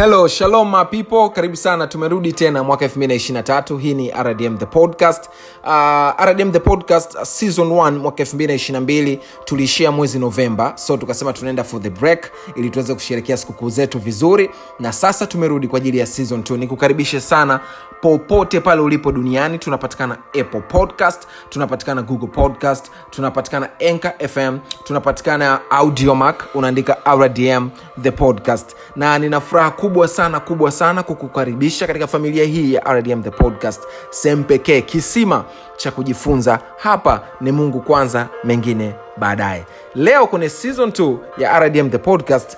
hello shalom my people. Karibu sana tumerudi tena mwaka 223 hii ni rdm the podcast. Uh, rdm the podcast uh, season 1 mwaka 222 tuliishia mwezi novemba so tukasema tunaenda for the break ili tuweze kusherekea sikukuu zetu vizuri. Na sasa tumerudi kwa ajili ya season 2 nikukaribishe sana popote pale ulipo duniani tunapatikana apple podcast tunapatikana google podcast tunapatikana enka fm tunapatikana audiomac unaandika rdm the podcast. Na nina furaha kubwa sana kubwa sana kukukaribisha katika familia hii ya rdm the podcast. Sehemu pekee kisima cha kujifunza. Hapa ni mungu kwanza mengine baadaye. Leo kwenye season 2 ya rdm the podcast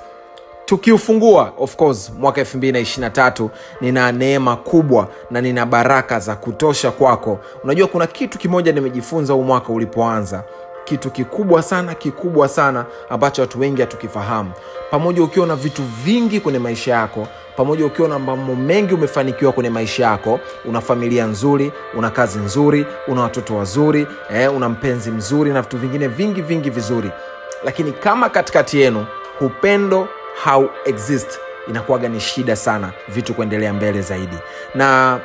tukiufungua of course mwaka 223 nina neema kubwa na nina baraka za kutosha kwako. Unajua kuna kitu kimoja nimejifunza huu mwaka ulipoanza. Kitu kikubwa sana kikubwa sana ambacho watu wengi hatukifahamu. Pamoja ukiwa na vitu vingi kwenye maisha yako pamoja ukiwa na mambo mengi umefanikiwa kwenye maisha yako una familia nzuri una kazi nzuri una watoto wazuri eh, una mpenzi mzuri na vitu vingine vingi vingi vizuri. Lakini kama katikati yenu upendo hau exist inakuwaga ni shida sana vitu kuendelea mbele zaidi. Na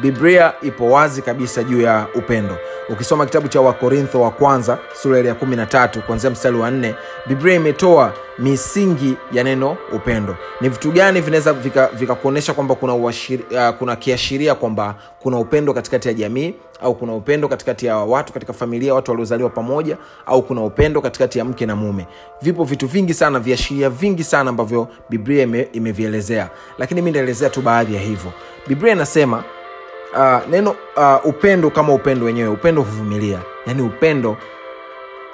biblia ipo wazi kabisa juu ya upendo. Ukisoma kitabu cha wakorintho wa kwanza sura ya 13 kuanzia mstari wa 4 biblia imetoa misingi ya neno upendo. Ni vitu gani vinaweza vikakuonyesha vika kwamba kuna, uh, kuna kiashiria kwamba kuna upendo katikati ya jamii au kuna upendo katikati ya watu katika familia watu waliozaliwa pamoja au kuna upendo katikati ya mke na mume? Vipo vitu vingi sana viashiria vingi sana ambavyo biblia ime, imevielezea. Lakini mi ndaelezea tu baadhi ya hivyo. Biblia inasema uh, neno uh, upendo kama upendo wenyewe upendo huvumilia. Yaani upendo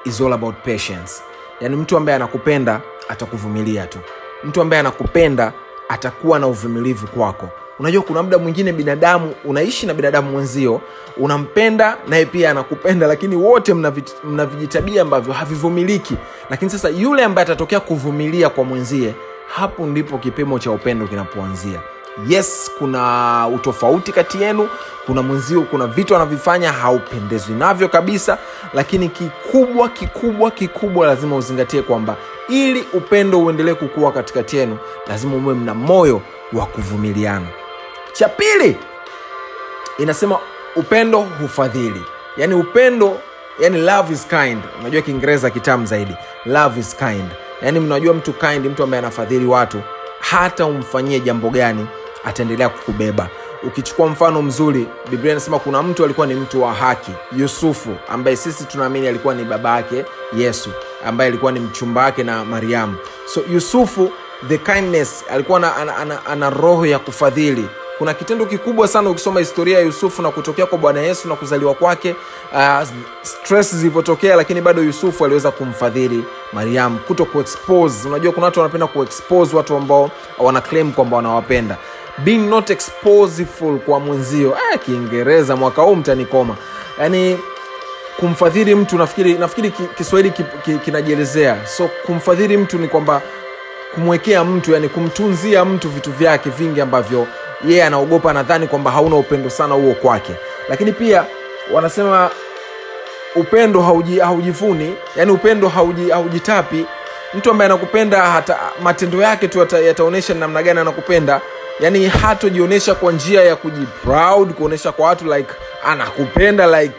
is all about patience. Yaani mtu ambaye anakupenda atakuvumilia tu. Mtu ambaye anakupenda atakuwa na uvumilivu kwako. Unajua kuna muda mwingine binadamu unaishi na binadamu mwenzio unampenda naye pia anakupenda lakini wote mna, mna vijitabia ambavyo havivumiliki. Lakini sasa yule ambaye atatokea kuvumilia kwa mwenzie hapo ndipo kipimo cha upendo kinapoanzia yes kuna utofauti kati yenu kuna mwenzio kuna vitu anavifanya haupendezwi navyo kabisa lakini kikubwa kikubwa kikubwa lazima uzingatie kwamba ili upendo uendelee kukua katikati yenu lazima uwe mna moyo wa kuvumiliana. Cha pili inasema upendo hufadhili. Yaani upendo yani love is kind. Unajua kiingereza kitamu zaidi. Love is kind. Yaani mnajua mtu kind mtu ambaye anafadhili watu hata umfanyie jambo gani ataendelea kukubeba. Ukichukua mfano mzuri biblia inasema kuna mtu alikuwa ni mtu wa haki yusufu ambaye sisi tunaamini alikuwa ni baba yake yesu ambaye alikuwa ni mchumba wake na mariamu. So yusufu the kindness alikuwa ana, ana, ana, ana roho ya kufadhili. Kuna kitendo kikubwa sana ukisoma historia ya yusufu na kutokea kwa bwana yesu na kuzaliwa kwake uh, stress zilivyotokea lakini bado yusufu aliweza kumfadhili mariamu. Kuto kuexpose unajua kuna watu wanapenda kuexpose watu ambao wana kwamba wanawapenda being not exposeful kwa mwenzio. Eh, kiingereza mwaka huu mtanikoma. Yani kumfadhili mtu nafikiri nafikiri kiswahili ki, ki, kinajielezea. So kumfadhili mtu ni kwamba kumwekea mtu yani kumtunzia mtu vitu vyake vingi ambavyo yeye yeah, anaogopa nadhani kwamba hauna upendo sana huo kwake. Lakini pia wanasema upendo hauji, haujivuni yani upendo hauji, haujitapi. Mtu ambaye anakupenda hata matendo yake tu yataonyesha namna gani anakupenda yani hatojionyesha kwa njia ya kujiproud kuonyesha kwa watu like anakupenda like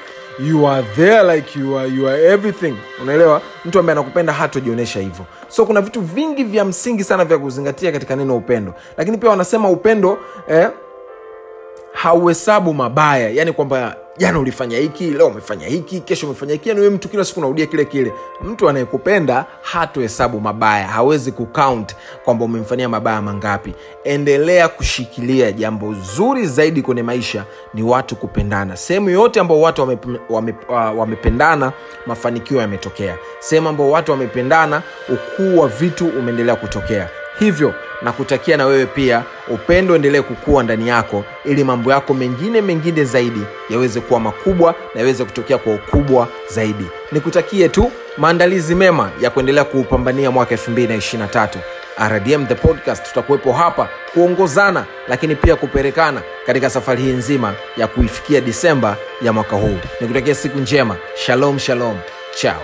you are there like you are, you are everything. Unaelewa? Mtu ambaye anakupenda hatojionyesha hivyo. So kuna vitu vingi vya msingi sana vya kuzingatia katika neno upendo. Lakini pia wanasema upendo eh, hauhesabu mabaya. Yani kwamba jana ulifanya hiki leo umefanya hiki kesho umefanya hiki. Yani mtu kila siku naudia kile kile. Mtu anayekupenda hatohesabu mabaya. Hawezi kukaunt kwamba umemfanyia mabaya mangapi. Endelea kushikilia jambo zuri zaidi kwenye maisha ni watu kupendana. Sehemu yote ambao watu wamependana wame, uh, wamependana mafanikio yametokea. Sehemu ambao watu wamependana ukuu wa vitu umeendelea kutokea hivyo na kutakia na wewe pia upendo endelee kukua ndani yako ili mambo yako mengine mengine zaidi yaweze kuwa makubwa na yaweze kutokea kwa ukubwa zaidi. Nikutakie tu maandalizi mema ya kuendelea kuupambania mwaka 223 rdm the podcast tutakuwepo hapa kuongozana lakini pia kuperekana katika safari hii nzima ya kuifikia disemba ya mwaka huu. Nikutakia siku njema. Shalom shalom. Chao